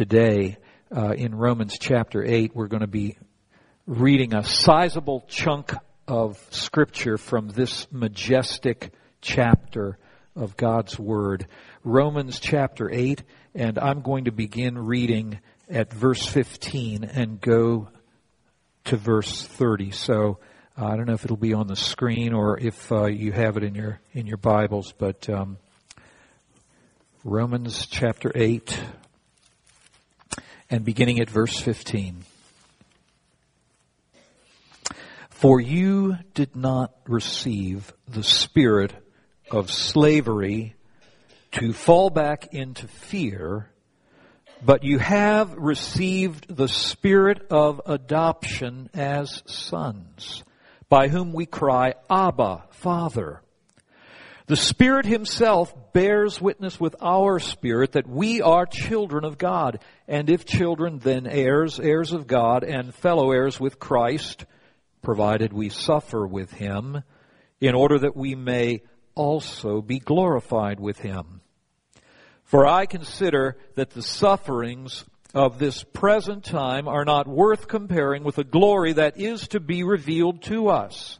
today uh, in Romans chapter 8. We're going to be reading a sizable chunk of scripture from this majestic chapter of God's Word. Romans chapter 8, and I'm going to begin reading at verse 15 and go to verse 30. So uh, I don't know if it'll be on the screen or if uh, you have it in your in your Bibles, but um, Romans chapter 8 and beginning at verse 15. For you did not receive the spirit of slavery to fall back into fear, but you have received the spirit of adoption as sons, by whom we cry, Abba, Father. The Spirit Himself bears witness with our spirit that we are children of God, and if children, then heirs, heirs of God, and fellow heirs with Christ, provided we suffer with Him, in order that we may also be glorified with Him. For I consider that the sufferings of this present time are not worth comparing with the glory that is to be revealed to us.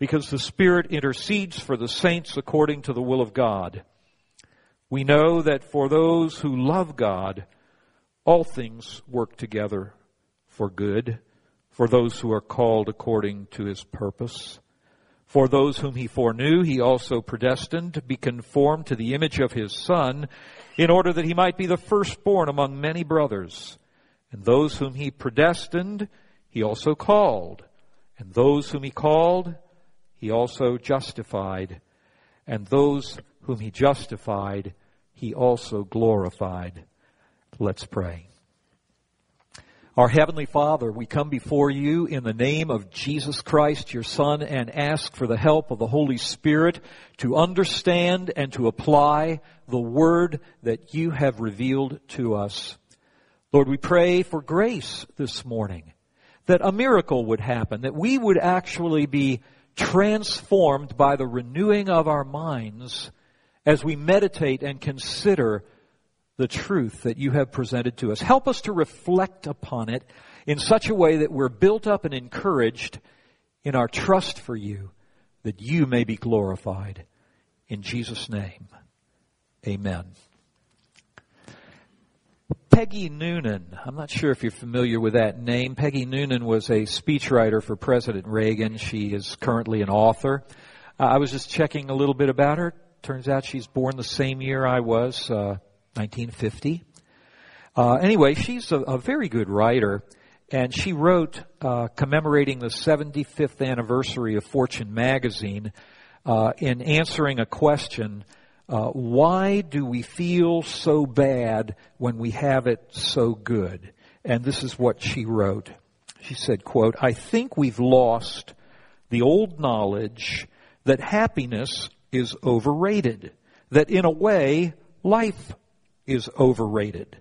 because the Spirit intercedes for the saints according to the will of God. We know that for those who love God, all things work together for good, for those who are called according to his purpose. For those whom he foreknew, he also predestined to be conformed to the image of his Son, in order that he might be the firstborn among many brothers. And those whom he predestined, he also called. And those whom he called, he also justified, and those whom he justified, he also glorified. Let's pray. Our Heavenly Father, we come before you in the name of Jesus Christ, your Son, and ask for the help of the Holy Spirit to understand and to apply the Word that you have revealed to us. Lord, we pray for grace this morning, that a miracle would happen, that we would actually be transformed by the renewing of our minds as we meditate and consider the truth that you have presented to us. Help us to reflect upon it in such a way that we're built up and encouraged in our trust for you, that you may be glorified. In Jesus' name, amen. Peggy Noonan. I'm not sure if you're familiar with that name. Peggy Noonan was a speechwriter for President Reagan. She is currently an author. Uh, I was just checking a little bit about her. Turns out she's born the same year I was, uh, 1950. Uh, anyway, she's a, a, very good writer, and she wrote uh, commemorating the 75th anniversary of Fortune magazine uh, in answering a question uh, why do we feel so bad when we have it so good? And this is what she wrote. She said, quote, I think we've lost the old knowledge that happiness is overrated, that in a way, life is overrated.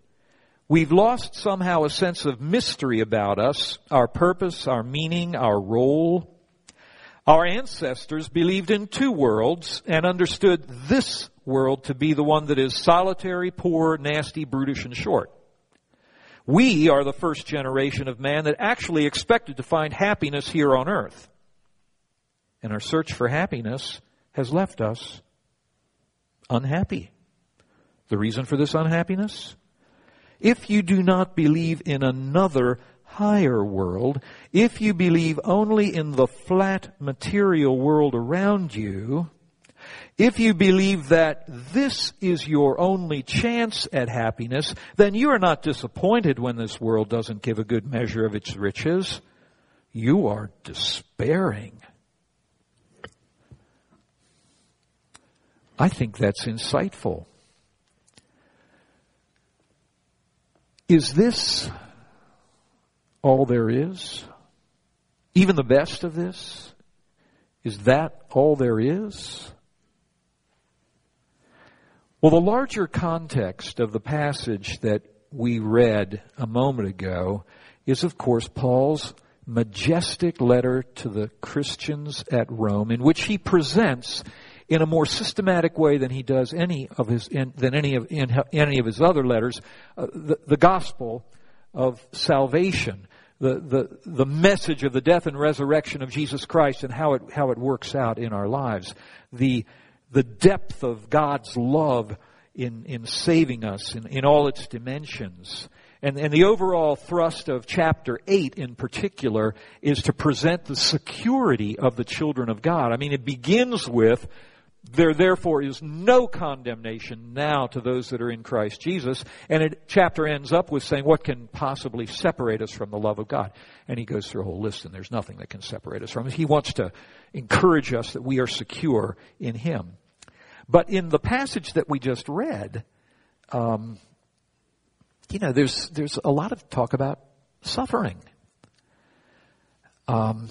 We've lost somehow a sense of mystery about us, our purpose, our meaning, our role. Our ancestors believed in two worlds and understood this world to be the one that is solitary, poor, nasty, brutish, and short. We are the first generation of man that actually expected to find happiness here on earth. And our search for happiness has left us unhappy. The reason for this unhappiness? If you do not believe in another higher world, if you believe only in the flat material world around you, if you believe that this is your only chance at happiness, then you are not disappointed when this world doesn't give a good measure of its riches. You are despairing. I think that's insightful. Is this all there is? Even the best of this? Is that all there is? Well, the larger context of the passage that we read a moment ago is, of course, Paul's majestic letter to the Christians at Rome, in which he presents in a more systematic way than he does any of his in, than any of in, any of his other letters uh, the, the gospel of salvation the, the the message of the death and resurrection of Jesus Christ and how it how it works out in our lives. The the depth of God's love in in saving us in, in all its dimensions and, and the overall thrust of chapter 8 in particular is to present the security of the children of God. I mean, it begins with there therefore is no condemnation now to those that are in Christ Jesus. And it, chapter ends up with saying, what can possibly separate us from the love of God? And he goes through a whole list and there's nothing that can separate us from it. He wants to encourage us that we are secure in him. But in the passage that we just read, um, you know, there's, there's a lot of talk about suffering. Um,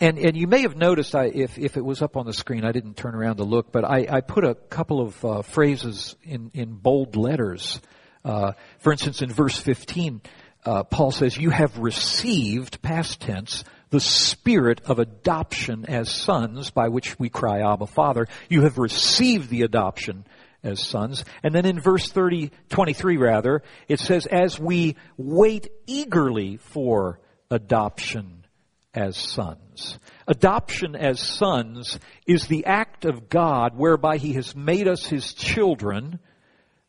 and, and you may have noticed, I, if, if it was up on the screen, I didn't turn around to look, but I, I put a couple of uh, phrases in, in bold letters. Uh, for instance, in verse 15, uh, Paul says, You have received, past tense, the spirit of adoption as sons, by which we cry, Abba, Father. You have received the adoption as sons. And then in verse 30, 23 rather, it says, As we wait eagerly for adoption as sons. Adoption as sons is the act of God whereby He has made us His children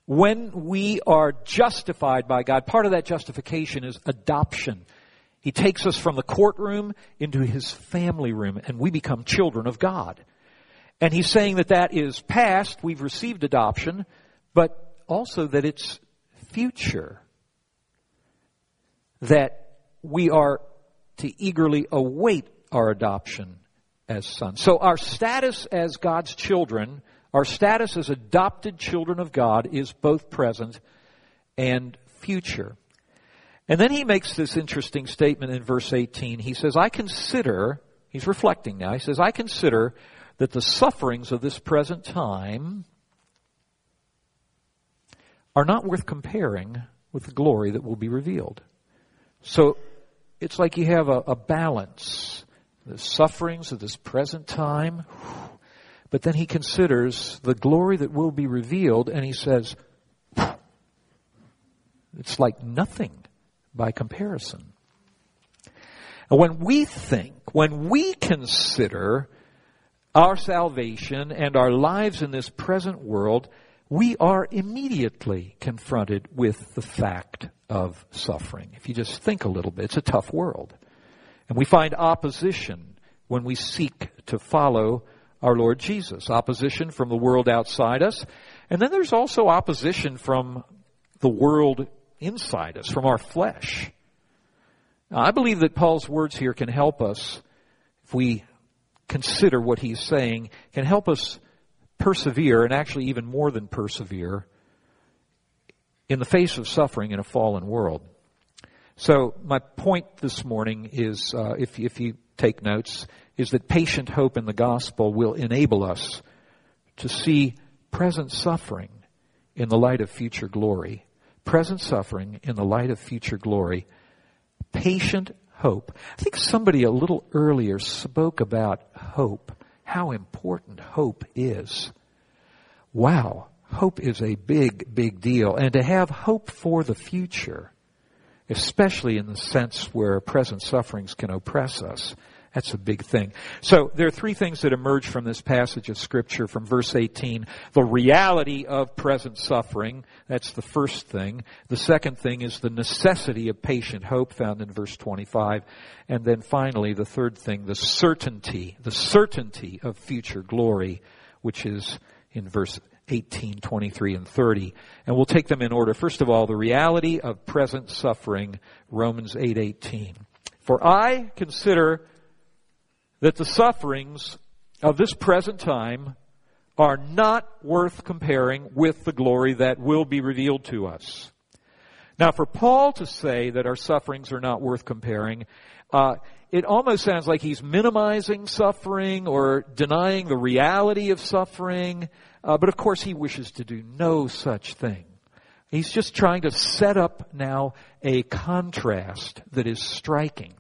when we are justified by God. Part of that justification is adoption. He takes us from the courtroom into His family room and we become children of God. And He's saying that that is past, we've received adoption, but also that it's future. That we are to eagerly await our adoption as sons. So our status as God's children, our status as adopted children of God is both present and future. And then he makes this interesting statement in verse 18. He says, I consider, he's reflecting now, he says, I consider that the sufferings of this present time are not worth comparing with the glory that will be revealed. So it's like you have a, a balance. The sufferings of this present time, but then he considers the glory that will be revealed and he says, it's like nothing by comparison. And when we think, when we consider our salvation and our lives in this present world, we are immediately confronted with the fact of suffering. If you just think a little bit, it's a tough world. And we find opposition when we seek to follow our Lord Jesus. Opposition from the world outside us. And then there's also opposition from the world inside us, from our flesh. Now, I believe that Paul's words here can help us, if we consider what he's saying, can help us persevere, and actually even more than persevere, in the face of suffering in a fallen world. So my point this morning is, uh, if, if you take notes, is that patient hope in the gospel will enable us to see present suffering in the light of future glory. Present suffering in the light of future glory, patient hope. I think somebody a little earlier spoke about hope, how important hope is. Wow, hope is a big, big deal. And to have hope for the future, especially in the sense where present sufferings can oppress us, that's a big thing. So there are three things that emerge from this passage of scripture from verse 18. The reality of present suffering. That's the first thing. The second thing is the necessity of patient hope found in verse 25. And then finally, the third thing, the certainty, the certainty of future glory, which is in verse 18, 23, and 30. And we'll take them in order. First of all, the reality of present suffering, Romans 8, 18. For I consider that the sufferings of this present time are not worth comparing with the glory that will be revealed to us. Now, for Paul to say that our sufferings are not worth comparing, uh, it almost sounds like he's minimizing suffering or denying the reality of suffering. Uh, but of course, he wishes to do no such thing. He's just trying to set up now a contrast that is striking.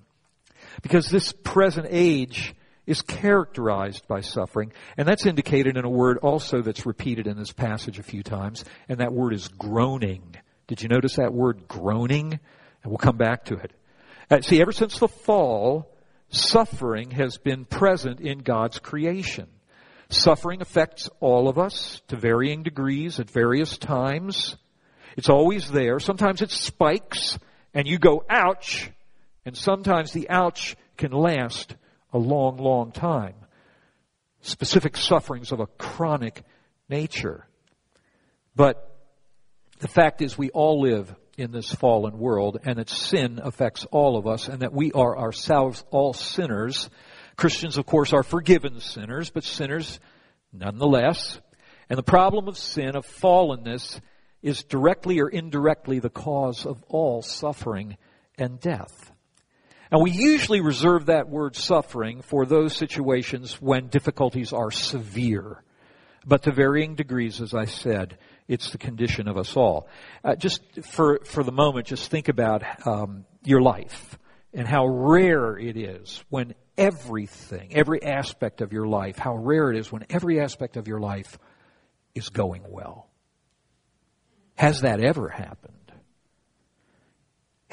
Because this present age is characterized by suffering, and that's indicated in a word also that's repeated in this passage a few times, and that word is groaning. Did you notice that word groaning? And we'll come back to it. Uh, see, ever since the fall, suffering has been present in God's creation. Suffering affects all of us to varying degrees at various times. It's always there. Sometimes it spikes and you go ouch, and sometimes the ouch can last a long, long time. Specific sufferings of a chronic nature. But the fact is we all live in this fallen world and that sin affects all of us and that we are ourselves all sinners. Christians, of course, are forgiven sinners, but sinners nonetheless. And the problem of sin, of fallenness, is directly or indirectly the cause of all suffering and death. And we usually reserve that word suffering for those situations when difficulties are severe. But to varying degrees, as I said, it's the condition of us all. Uh, just for, for the moment, just think about um, your life and how rare it is when everything, every aspect of your life, how rare it is when every aspect of your life is going well. Has that ever happened?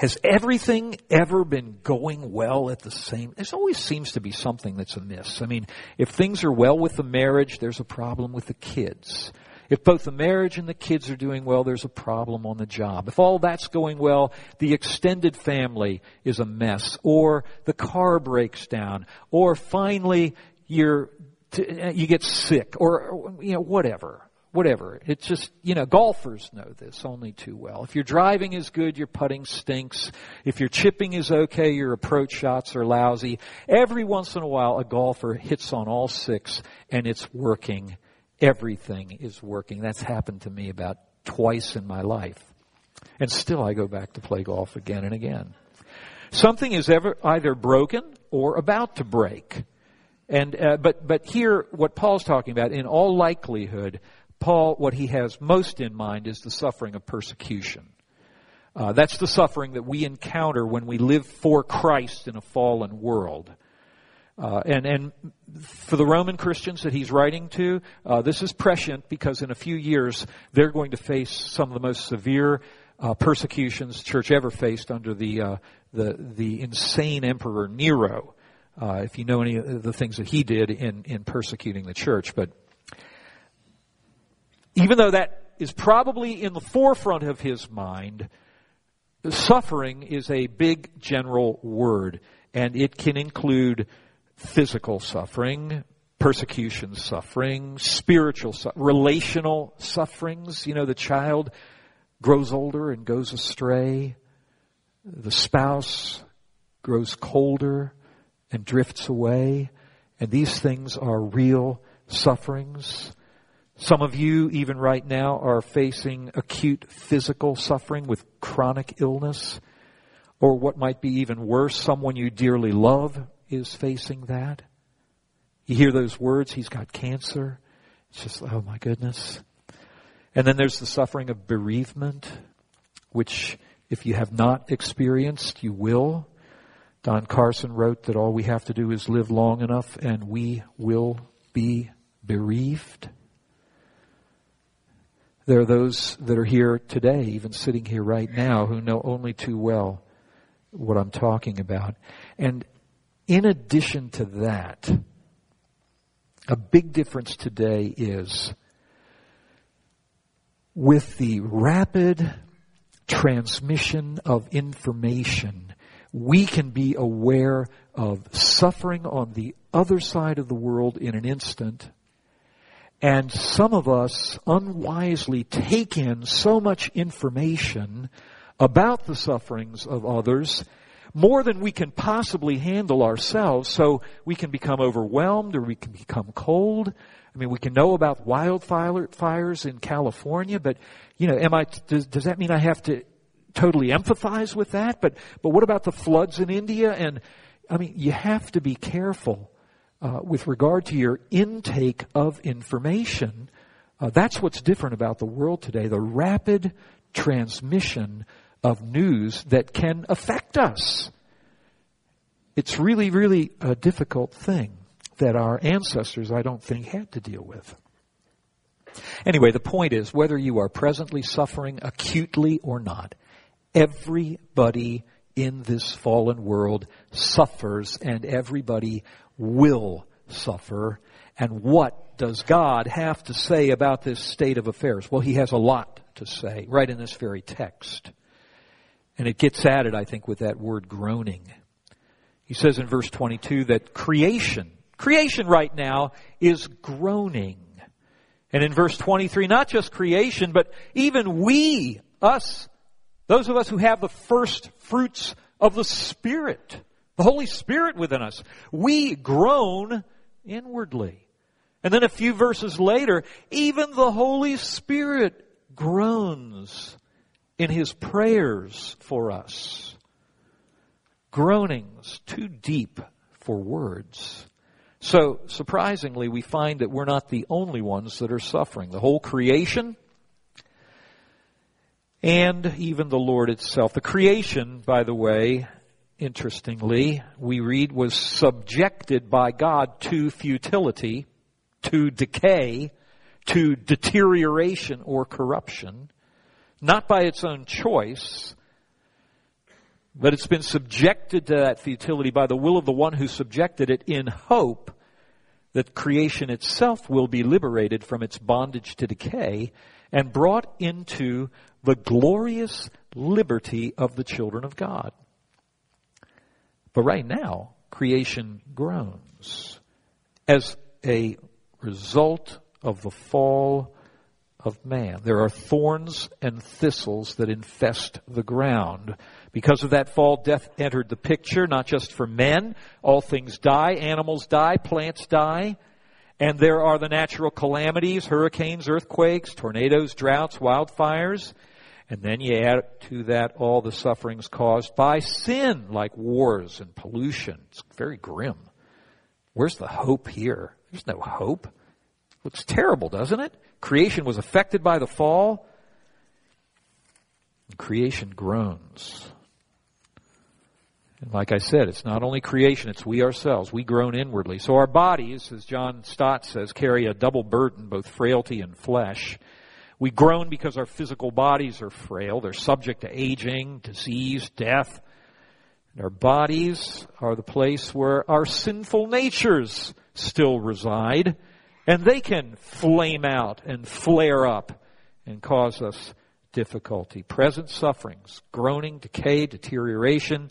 Has everything ever been going well at the same? There always seems to be something that's amiss. I mean, if things are well with the marriage, there's a problem with the kids. If both the marriage and the kids are doing well, there's a problem on the job. If all that's going well, the extended family is a mess, or the car breaks down, or finally you're, you get sick, or, you know, whatever whatever. It's just, you know, golfers know this only too well. If your driving is good, your putting stinks. If your chipping is okay, your approach shots are lousy. Every once in a while, a golfer hits on all six and it's working. Everything is working. That's happened to me about twice in my life. And still I go back to play golf again and again. Something is ever either broken or about to break. And, uh, but, but here, what Paul's talking about, in all likelihood, Paul, what he has most in mind is the suffering of persecution. Uh, that's the suffering that we encounter when we live for Christ in a fallen world. Uh, and, and for the Roman Christians that he's writing to, uh, this is prescient because in a few years they're going to face some of the most severe uh, persecutions the church ever faced under the uh, the the insane emperor Nero. Uh, if you know any of the things that he did in in persecuting the church, but even though that is probably in the forefront of his mind, suffering is a big general word, and it can include physical suffering, persecution suffering, spiritual, su- relational sufferings. You know, the child grows older and goes astray. The spouse grows colder and drifts away. And these things are real sufferings. Some of you, even right now, are facing acute physical suffering with chronic illness, or what might be even worse, someone you dearly love is facing that. You hear those words, he's got cancer. It's just, oh my goodness. And then there's the suffering of bereavement, which if you have not experienced, you will. Don Carson wrote that all we have to do is live long enough and we will be bereaved. There are those that are here today, even sitting here right now, who know only too well what I'm talking about. And in addition to that, a big difference today is with the rapid transmission of information, we can be aware of suffering on the other side of the world in an instant. And some of us unwisely take in so much information about the sufferings of others more than we can possibly handle ourselves so we can become overwhelmed or we can become cold. I mean, we can know about wildfires fires in California, but, you know, am I, does, does that mean I have to totally empathize with that? But, but what about the floods in India? And, I mean, you have to be careful, uh, with regard to your intake of information. Uh, that's what's different about the world today. The rapid transmission of news that can affect us. It's really, really a difficult thing that our ancestors, I don't think, had to deal with. Anyway, the point is, whether you are presently suffering acutely or not, everybody in this fallen world suffers and everybody will suffer. And what does God have to say about this state of affairs? Well, He has a lot to say right in this very text. And it gets at it, I think, with that word groaning. He says in verse 22 that creation, creation right now is groaning. And in verse 23, not just creation, but even we, us, those of us who have the first fruits of the Spirit, the Holy Spirit within us, we groan inwardly. And then a few verses later, even the Holy Spirit groans in his prayers for us. Groanings too deep for words. So, surprisingly, we find that we're not the only ones that are suffering. The whole creation and even the Lord itself. The creation, by the way, interestingly, we read was subjected by God to futility, to decay, to deterioration or corruption not by its own choice, but it's been subjected to that futility by the will of the one who subjected it in hope that creation itself will be liberated from its bondage to decay and brought into the glorious liberty of the children of God. But right now, creation groans as a result of the fall of man. There are thorns and thistles that infest the ground. Because of that fall, death entered the picture, not just for men. All things die, animals die, plants die. And there are the natural calamities, hurricanes, earthquakes, tornadoes, droughts, wildfires. And then you add to that all the sufferings caused by sin, like wars and pollution. It's very grim. Where's the hope here? There's no hope. Looks terrible, doesn't it? Creation was affected by the fall. Creation groans. And like I said, it's not only creation, it's we ourselves. We groan inwardly. So our bodies, as John Stott says, carry a double burden, both frailty and flesh. We groan because our physical bodies are frail. They're subject to aging, disease, death. And our bodies are the place where our sinful natures still reside. And they can flame out and flare up and cause us difficulty. Present sufferings, groaning, decay, deterioration.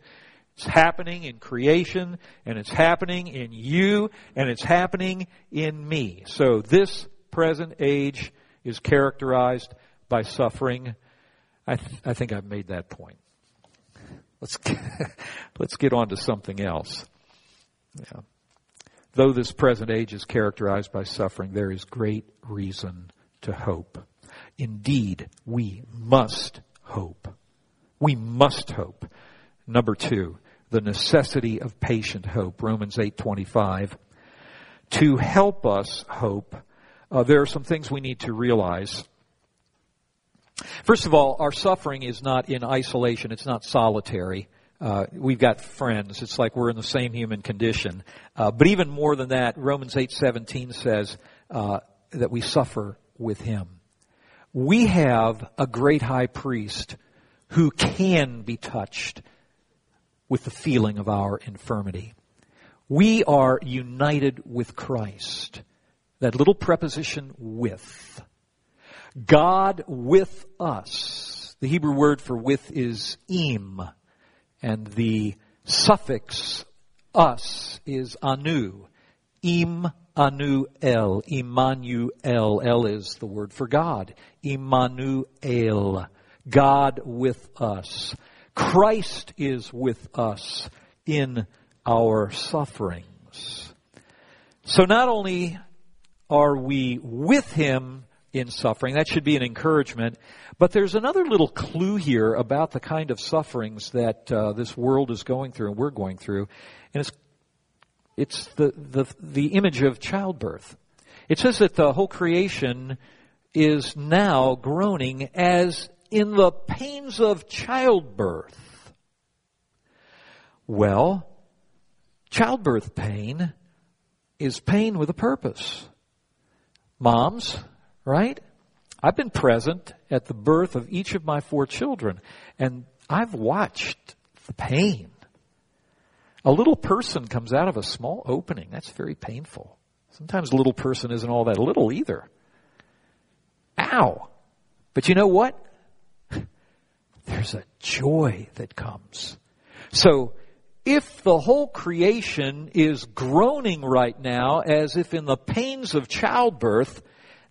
It's happening in creation and it's happening in you and it's happening in me. So this present age is characterized by suffering. I, th- I think I've made that point. Let's, let's get on to something else. Yeah. Though this present age is characterized by suffering, there is great reason to hope. Indeed, we must hope. We must hope. Number two, the necessity of patient hope. Romans 8:25. To help us hope, uh, there are some things we need to realize. First of all, our suffering is not in isolation. It's not solitary. Uh, we've got friends. It's like we're in the same human condition. Uh, but even more than that, Romans 8:17 says uh, that we suffer with Him. We have a great high priest who can be touched with the feeling of our infirmity. We are united with Christ. That little preposition with. God with us. The Hebrew word for with is im, and the suffix us is anu. Im anu el. Immanuel. El is the word for God. Immanuel. God with us. Christ is with us in our sufferings. So not only are we with Him in suffering. That should be an encouragement. But there's another little clue here about the kind of sufferings that uh, this world is going through and we're going through, and it's it's the, the the image of childbirth. It says that the whole creation is now groaning as in the pains of childbirth. Well, childbirth pain is pain with a purpose. Moms, right? I've been present at the birth of each of my four children, and I've watched the pain. A little person comes out of a small opening. That's very painful. Sometimes a little person isn't all that little either. Ow! But you know what? There's a joy that comes. So, if the whole creation is groaning right now as if in the pains of childbirth,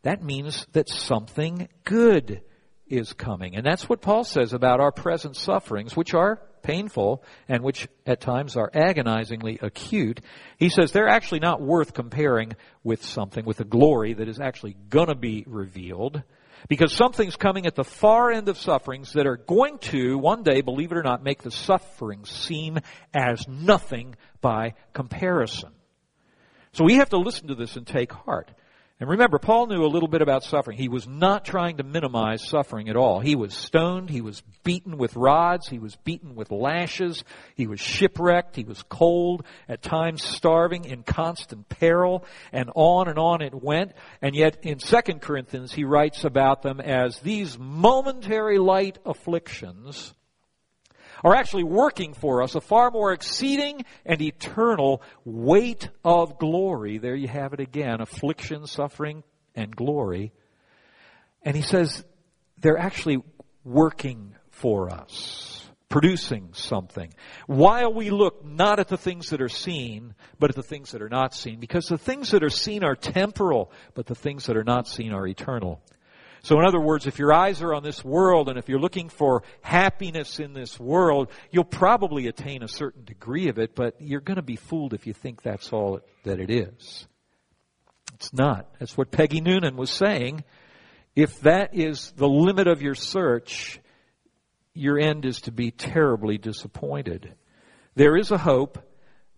that means that something good is coming. And that's what Paul says about our present sufferings, which are painful and which at times are agonizingly acute. He says they're actually not worth comparing with something, with the glory that is actually gonna be revealed. Because something's coming at the far end of sufferings that are going to, one day, believe it or not, make the suffering seem as nothing by comparison. So we have to listen to this and take heart. And remember, Paul knew a little bit about suffering. He was not trying to minimize suffering at all. He was stoned, he was beaten with rods, he was beaten with lashes, he was shipwrecked, he was cold, at times starving, in constant peril, and on and on it went. And yet in 2 Corinthians he writes about them as these momentary light afflictions are actually working for us a far more exceeding and eternal weight of glory. There you have it again affliction, suffering, and glory. And he says they're actually working for us, producing something. While we look not at the things that are seen, but at the things that are not seen. Because the things that are seen are temporal, but the things that are not seen are eternal. So in other words, if your eyes are on this world and if you're looking for happiness in this world, you'll probably attain a certain degree of it, but you're going to be fooled if you think that's all that it is. It's not. That's what Peggy Noonan was saying. If that is the limit of your search, your end is to be terribly disappointed. There is a hope,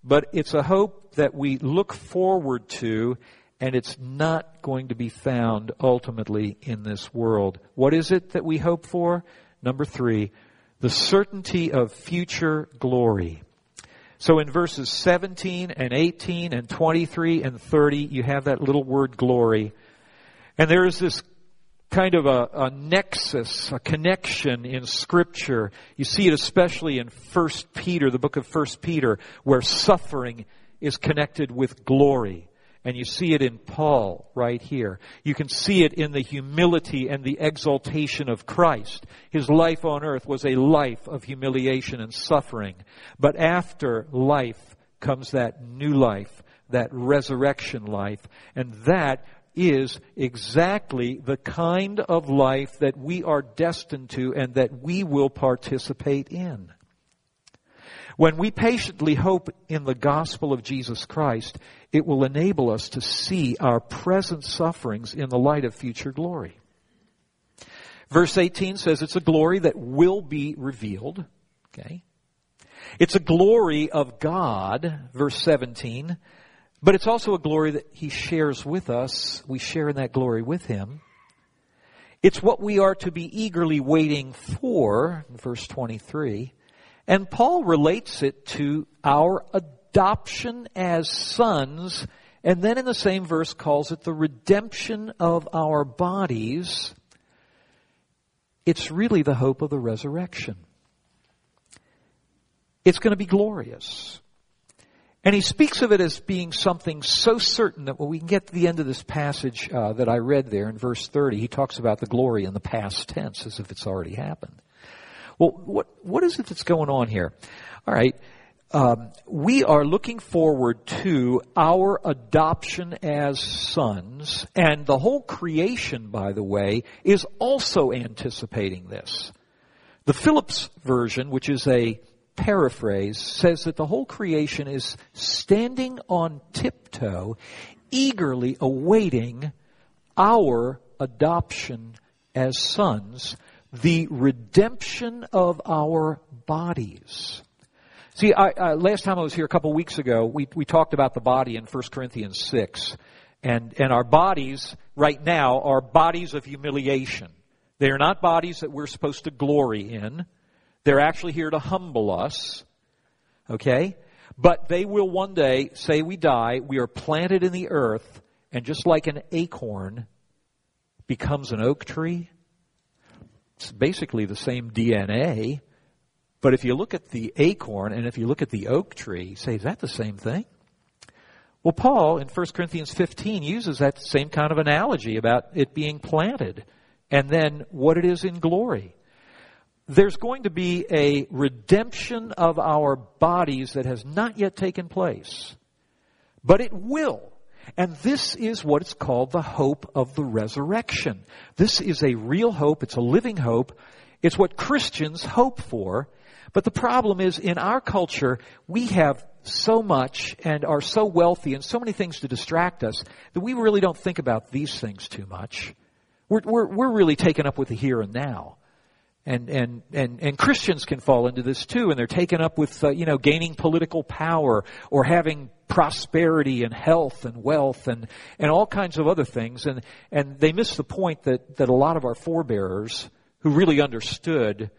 but it's a hope that we look forward to and it's not going to be found ultimately in this world. What is it that we hope for? Number three, the certainty of future glory. So in verses 17 and 18 and 23 and 30, you have that little word glory. And there is this kind of a, a, nexus, a connection in scripture. You see it especially in 1 Peter, the book of 1 Peter, where suffering is connected with glory. And you see it in Paul right here. You can see it in the humility and the exaltation of Christ. His life on earth was a life of humiliation and suffering. But after life comes that new life, that resurrection life. And that is exactly the kind of life that we are destined to and that we will participate in. When we patiently hope in the gospel of Jesus Christ, it will enable us to see our present sufferings in the light of future glory. Verse 18 says it's a glory that will be revealed. Okay. It's a glory of God, verse 17, but it's also a glory that He shares with us. We share in that glory with Him. It's what we are to be eagerly waiting for, verse 23. And Paul relates it to our adoption as sons, and then in the same verse calls it the redemption of our bodies. It's really the hope of the resurrection. It's going to be glorious. And he speaks of it as being something so certain that when we get to the end of this passage uh, that I read there in verse 30, he talks about the glory in the past tense as if it's already happened. Well, what, what is it that's going on here? All right. Um, we are looking forward to our adoption as sons, and the whole creation, by the way, is also anticipating this. The Phillips version, which is a paraphrase, says that the whole creation is standing on tiptoe, eagerly awaiting our adoption as sons, the redemption of our bodies. See, I, last time I was here a couple weeks ago, we, we talked about the body in 1 Corinthians 6. And, and our bodies right now are bodies of humiliation. They are not bodies that we're supposed to glory in. They're actually here to humble us. Okay? But they will one day say we die, we are planted in the earth, and just like an acorn becomes an oak tree, it's basically the same DNA. But if you look at the acorn and if you look at the oak tree, say, is that the same thing? Well, Paul in 1 Corinthians 15 uses that same kind of analogy about it being planted and then what it is in glory there's going to be a redemption of our bodies that has not yet taken place. But it will. And this is what it's called the hope of the resurrection. This is a real hope. It's a living hope. It's what Christians hope for. But the problem is in our culture, we have so much and are so wealthy and so many things to distract us that we really don't think about these things too much. We're, we're, we're really taken up with the here and now. And, and, and, and Christians can fall into this too, and they're taken up with, uh, you know, gaining political power or having prosperity and health and wealth and, and all kinds of other things. And, and they miss the point that, that a lot of our forebears who really understood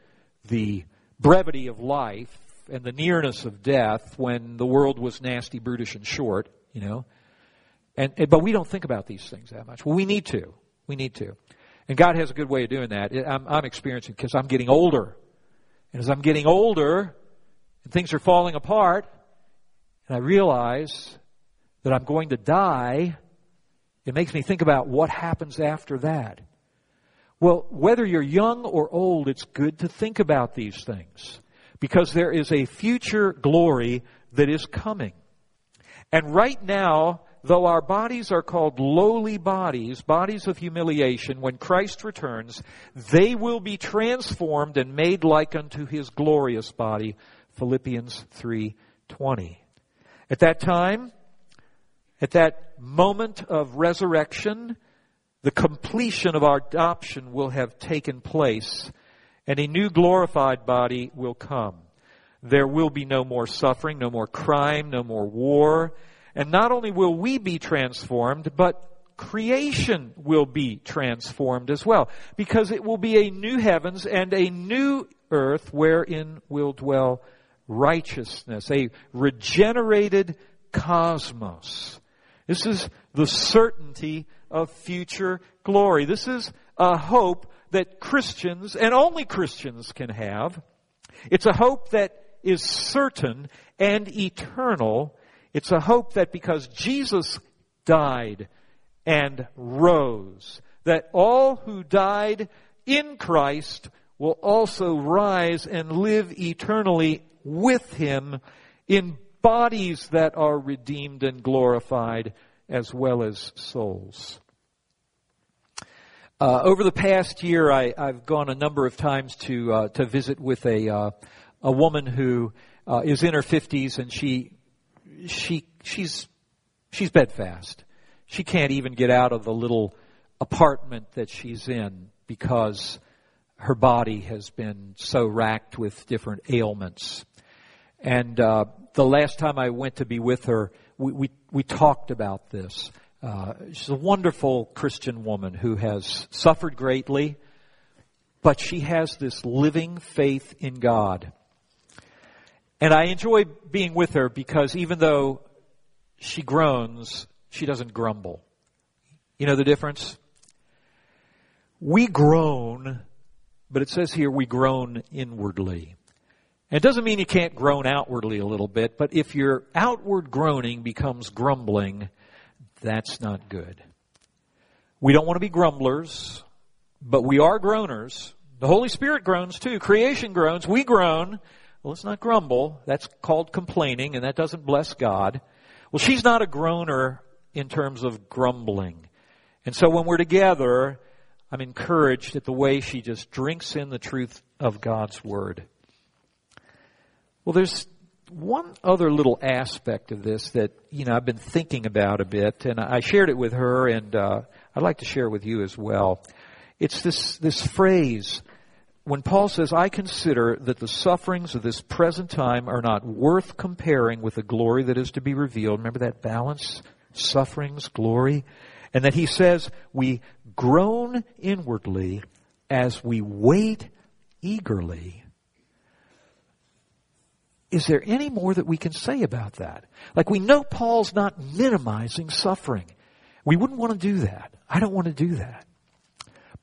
the brevity of life and the nearness of death when the world was nasty, brutish, and short, you know. And, and but we don't think about these things that much. Well, we need to. We need to. And God has a good way of doing that. I'm, I'm experiencing because I'm getting older. And as I'm getting older, and things are falling apart, and I realize that I'm going to die, it makes me think about what happens after that. Well, whether you're young or old, it's good to think about these things because there is a future glory that is coming. And right now, though our bodies are called lowly bodies, bodies of humiliation, when Christ returns, they will be transformed and made like unto his glorious body. Philippians 3:20. At that time, at that moment of resurrection, the completion of our adoption will have taken place and a new glorified body will come. There will be no more suffering, no more crime, no more war, and not only will we be transformed, but creation will be transformed as well. Because it will be a new heavens and a new earth wherein will dwell righteousness, a regenerated cosmos. This is the certainty of future glory. This is a hope that Christians, and only Christians can have. It's a hope that is certain and eternal it's a hope that because Jesus died and rose, that all who died in Christ will also rise and live eternally with Him in bodies that are redeemed and glorified as well as souls. Uh, over the past year, I, have gone a number of times to uh, to visit with a uh, a woman who uh, is in her fifties, and she she she's she's bedfast. She can't even get out of the little apartment that she's in because her body has been so racked with different ailments. And uh, the last time I went to be with her, we we, we talked about this. Uh, she's a wonderful Christian woman who has suffered greatly, but she has this living faith in God. And I enjoy being with her because even though she groans, she doesn't grumble. You know the difference? We groan, but it says here we groan inwardly. It doesn't mean you can't groan outwardly a little bit, but if your outward groaning becomes grumbling, that's not good. We don't want to be grumblers, but we are groaners. The Holy Spirit groans too. Creation groans. We groan. Well, let's not grumble. That's called complaining, and that doesn't bless God. Well, she's not a groaner in terms of grumbling. And so when we're together, I'm encouraged at the way she just drinks in the truth of God's Word. Well, there's one other little aspect of this that, you know, I've been thinking about a bit, and I shared it with her, and uh, I'd like to share it with you as well. It's this, this phrase, when Paul says, I consider that the sufferings of this present time are not worth comparing with the glory that is to be revealed. Remember that balance? Sufferings, glory. And that he says, we groan inwardly as we wait eagerly. Is there any more that we can say about that? Like we know Paul's not minimizing suffering. We wouldn't want to do that. I don't want to do that.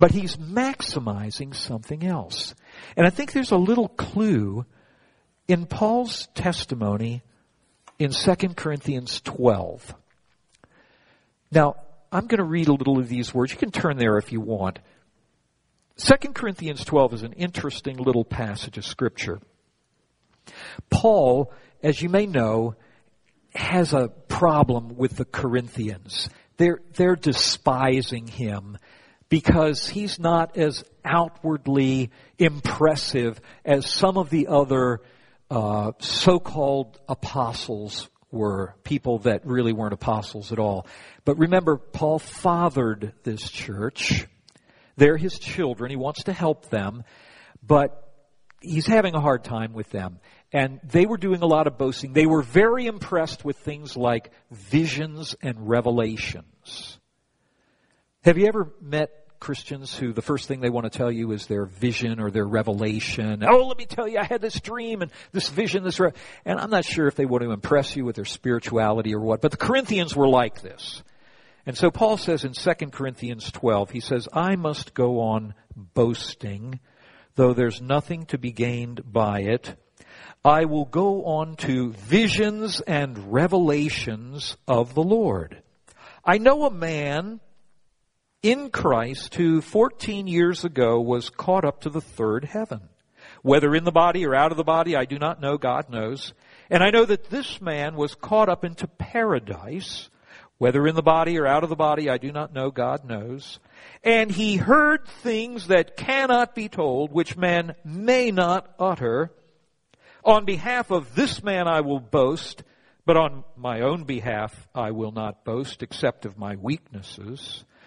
But he's maximizing something else. And I think there's a little clue in Paul's testimony in 2 Corinthians 12. Now, I'm going to read a little of these words. You can turn there if you want. 2 Corinthians 12 is an interesting little passage of scripture. Paul, as you may know, has a problem with the Corinthians. They're, they're despising him because he's not as outwardly impressive as some of the other uh, so-called apostles were people that really weren't apostles at all. But remember, Paul fathered this church. They're his children. He wants to help them, but he's having a hard time with them. And they were doing a lot of boasting. They were very impressed with things like visions and revelations. Have you ever met Christians who the first thing they want to tell you is their vision or their revelation. Oh, let me tell you, I had this dream and this vision, this, re-. and I'm not sure if they want to impress you with their spirituality or what, but the Corinthians were like this. And so Paul says in 2 Corinthians 12, he says, I must go on boasting, though there's nothing to be gained by it. I will go on to visions and revelations of the Lord. I know a man in Christ who 14 years ago was caught up to the third heaven. Whether in the body or out of the body, I do not know, God knows. And I know that this man was caught up into paradise. Whether in the body or out of the body, I do not know, God knows. And he heard things that cannot be told, which man may not utter. On behalf of this man I will boast, but on my own behalf I will not boast except of my weaknesses.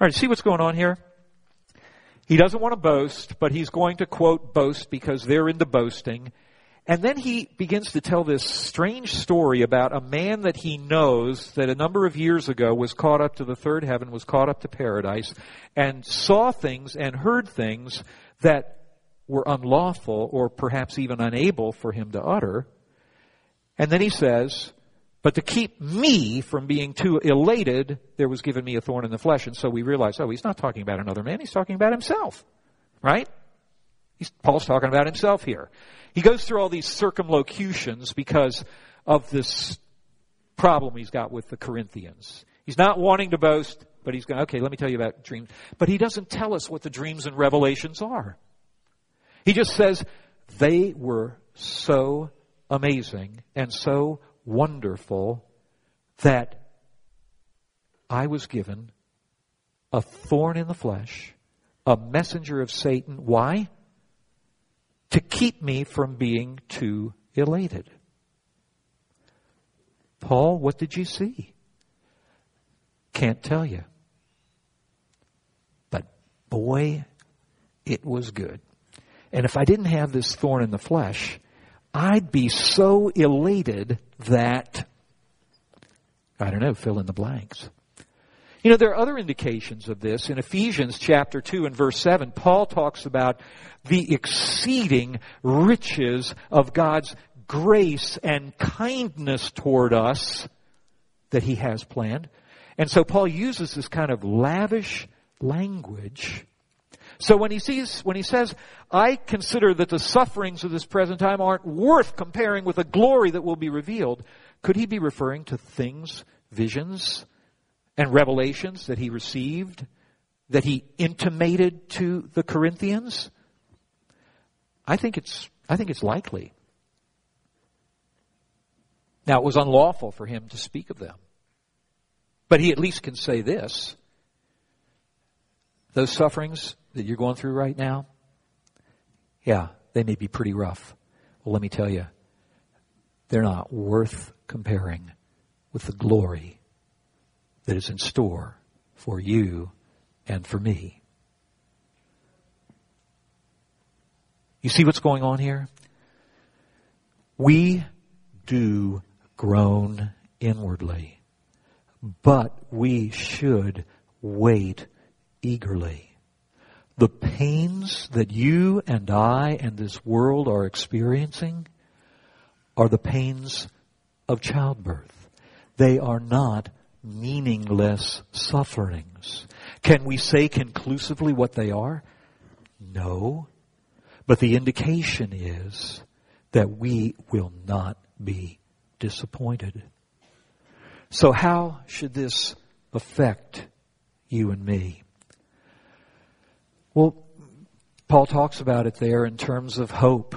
All right, see what's going on here? He doesn't want to boast, but he's going to quote boast because they're into boasting. And then he begins to tell this strange story about a man that he knows that a number of years ago was caught up to the third heaven, was caught up to paradise, and saw things and heard things that were unlawful or perhaps even unable for him to utter. And then he says, but to keep me from being too elated, there was given me a thorn in the flesh. And so we realize, oh, he's not talking about another man, he's talking about himself. Right? He's, Paul's talking about himself here. He goes through all these circumlocutions because of this problem he's got with the Corinthians. He's not wanting to boast, but he's going, okay, let me tell you about dreams. But he doesn't tell us what the dreams and revelations are. He just says, they were so amazing and so wonderful that I was given a thorn in the flesh, a messenger of Satan. Why? To keep me from being too elated. Paul, what did you see? Can't tell you. But boy, it was good. And if I didn't have this thorn in the flesh, I'd be so elated that, I don't know, fill in the blanks. You know, there are other indications of this. In Ephesians chapter 2 and verse 7, Paul talks about the exceeding riches of God's grace and kindness toward us that he has planned. And so Paul uses this kind of lavish language. So when he sees, when he says, I consider that the sufferings of this present time aren't worth comparing with the glory that will be revealed, could he be referring to things, visions, and revelations that he received, that he intimated to the Corinthians? I think it's, I think it's likely. Now it was unlawful for him to speak of them. But he at least can say this. Those sufferings that you're going through right now, yeah, they may be pretty rough. Well, let me tell you, they're not worth comparing with the glory that is in store for you and for me. You see what's going on here? We do groan inwardly, but we should wait eagerly. The pains that you and I and this world are experiencing are the pains of childbirth. They are not meaningless sufferings. Can we say conclusively what they are? No. But the indication is that we will not be disappointed. So how should this affect you and me? Well, Paul talks about it there in terms of hope.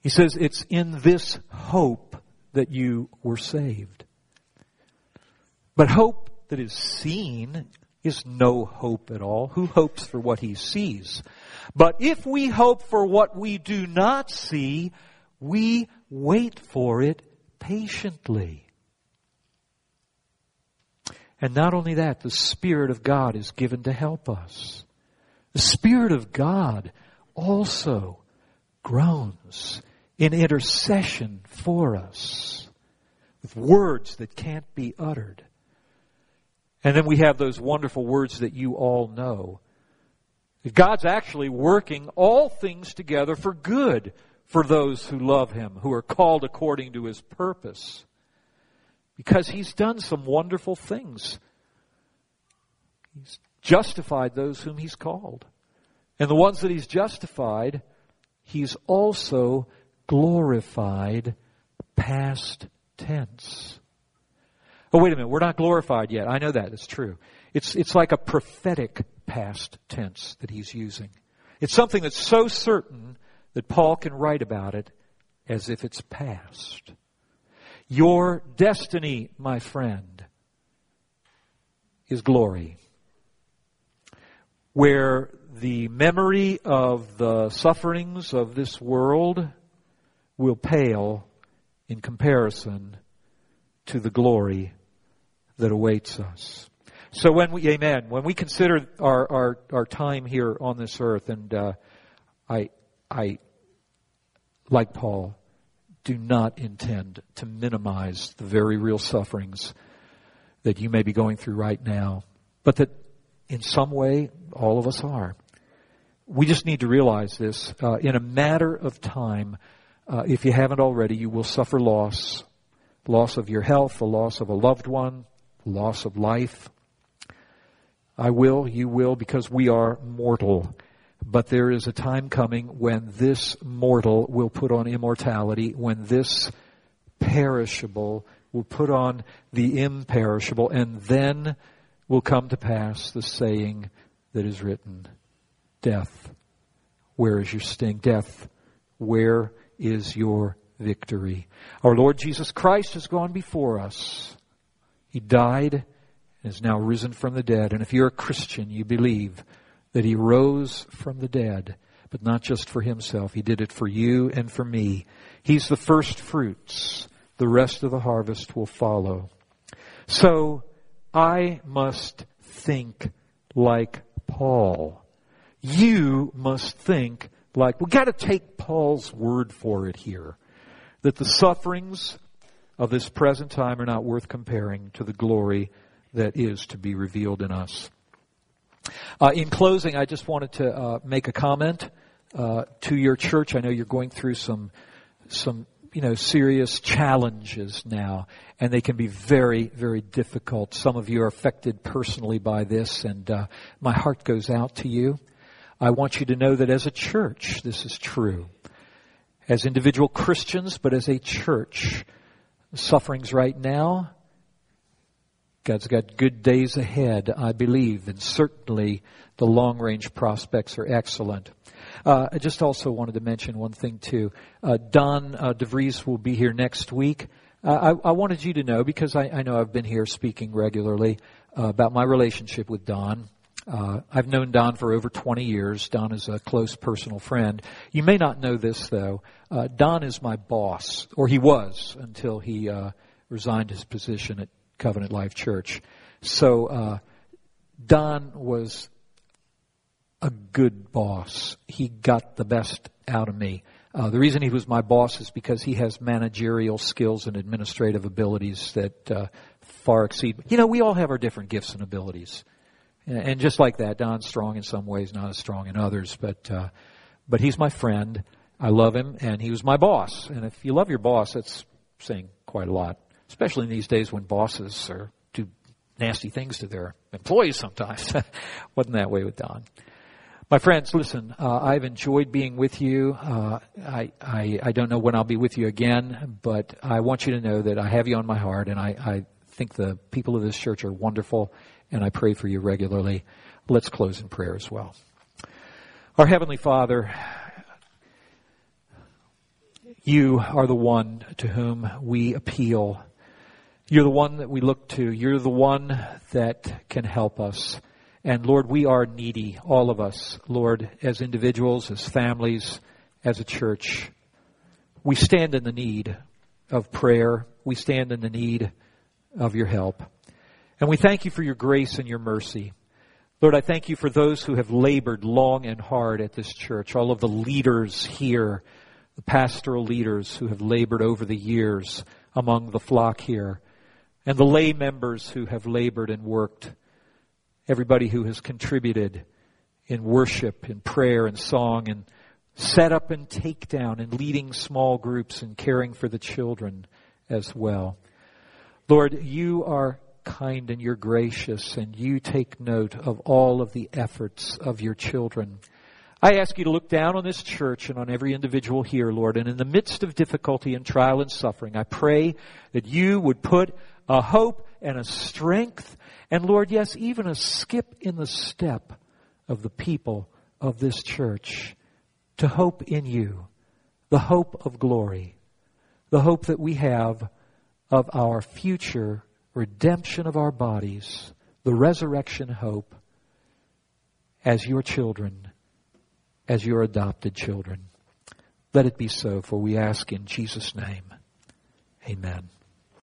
He says it's in this hope that you were saved. But hope that is seen is no hope at all. Who hopes for what he sees? But if we hope for what we do not see, we wait for it patiently. And not only that, the Spirit of God is given to help us. The Spirit of God also groans in intercession for us with words that can't be uttered. And then we have those wonderful words that you all know. God's actually working all things together for good for those who love Him, who are called according to His purpose. Because He's done some wonderful things. He's justified those whom He's called. And the ones that He's justified, He's also glorified past tense. Oh, wait a minute. We're not glorified yet. I know that. It's true. It's, it's like a prophetic past tense that he's using. It's something that's so certain that Paul can write about it as if it's past. Your destiny, my friend, is glory. Where the memory of the sufferings of this world will pale in comparison to the glory that awaits us. So when we, amen, when we consider our, our, our time here on this earth, and uh, I, I, like Paul, do not intend to minimize the very real sufferings that you may be going through right now, but that in some way all of us are. We just need to realize this. Uh, in a matter of time, uh, if you haven't already, you will suffer loss. Loss of your health, the loss of a loved one, loss of life. I will, you will, because we are mortal. But there is a time coming when this mortal will put on immortality, when this perishable will put on the imperishable, and then will come to pass the saying that is written, Death, where is your sting? Death, where is your victory? Our Lord Jesus Christ has gone before us. He died and is now risen from the dead. And if you're a Christian, you believe that he rose from the dead, but not just for himself. He did it for you and for me. He's the first fruits. The rest of the harvest will follow. So I must think like Paul. You must think like, we gotta take Paul's word for it here. That the sufferings of this present time are not worth comparing to the glory that is to be revealed in us. Uh, in closing, I just wanted to uh, make a comment uh, to your church. I know you're going through some some you know serious challenges now, and they can be very very difficult. Some of you are affected personally by this, and uh, my heart goes out to you. I want you to know that as a church, this is true. As individual Christians, but as a church, sufferings right now. God's got good days ahead, I believe, and certainly the long range prospects are excellent. Uh, I just also wanted to mention one thing too. Uh, Don uh, DeVries will be here next week. Uh, I, I, wanted you to know because I, I, know I've been here speaking regularly uh, about my relationship with Don. Uh, I've known Don for over 20 years. Don is a close personal friend. You may not know this though. Don is my boss, or he was until he resigned his position at Covenant Life Church. So Don was a good boss. He got the best out of me. Uh, the reason he was my boss is because he has managerial skills and administrative abilities that uh, far exceed. You know, we all have our different gifts and abilities. And just like that, Don's strong in some ways, not as strong in others, but, uh, but he's my friend. I love him, and he was my boss. And if you love your boss, that's saying quite a lot, especially in these days when bosses are, do nasty things to their employees sometimes. Wasn't that way with Don. My friends, listen, uh, I've enjoyed being with you. Uh, I, I, I don't know when I'll be with you again, but I want you to know that I have you on my heart, and I, I think the people of this church are wonderful and I pray for you regularly. Let's close in prayer as well. Our Heavenly Father, you are the one to whom we appeal. You're the one that we look to. You're the one that can help us. And Lord, we are needy, all of us, Lord, as individuals, as families, as a church. We stand in the need of prayer. We stand in the need of your help. And we thank you for your grace and your mercy. Lord, I thank you for those who have labored long and hard at this church, all of the leaders here, the pastoral leaders who have labored over the years among the flock here, and the lay members who have labored and worked, everybody who has contributed in worship, in prayer and song, and set up and take down, and leading small groups and caring for the children as well. Lord, you are kind and you're gracious and you take note of all of the efforts of your children. I ask you to look down on this church and on every individual here, Lord, and in the midst of difficulty and trial and suffering, I pray that you would put a hope and a strength and Lord, yes, even a skip in the step of the people of this church to hope in you, the hope of glory, the hope that we have of our future redemption of our bodies, the resurrection hope as your children, as your adopted children. Let it be so, for we ask in Jesus' name. Amen.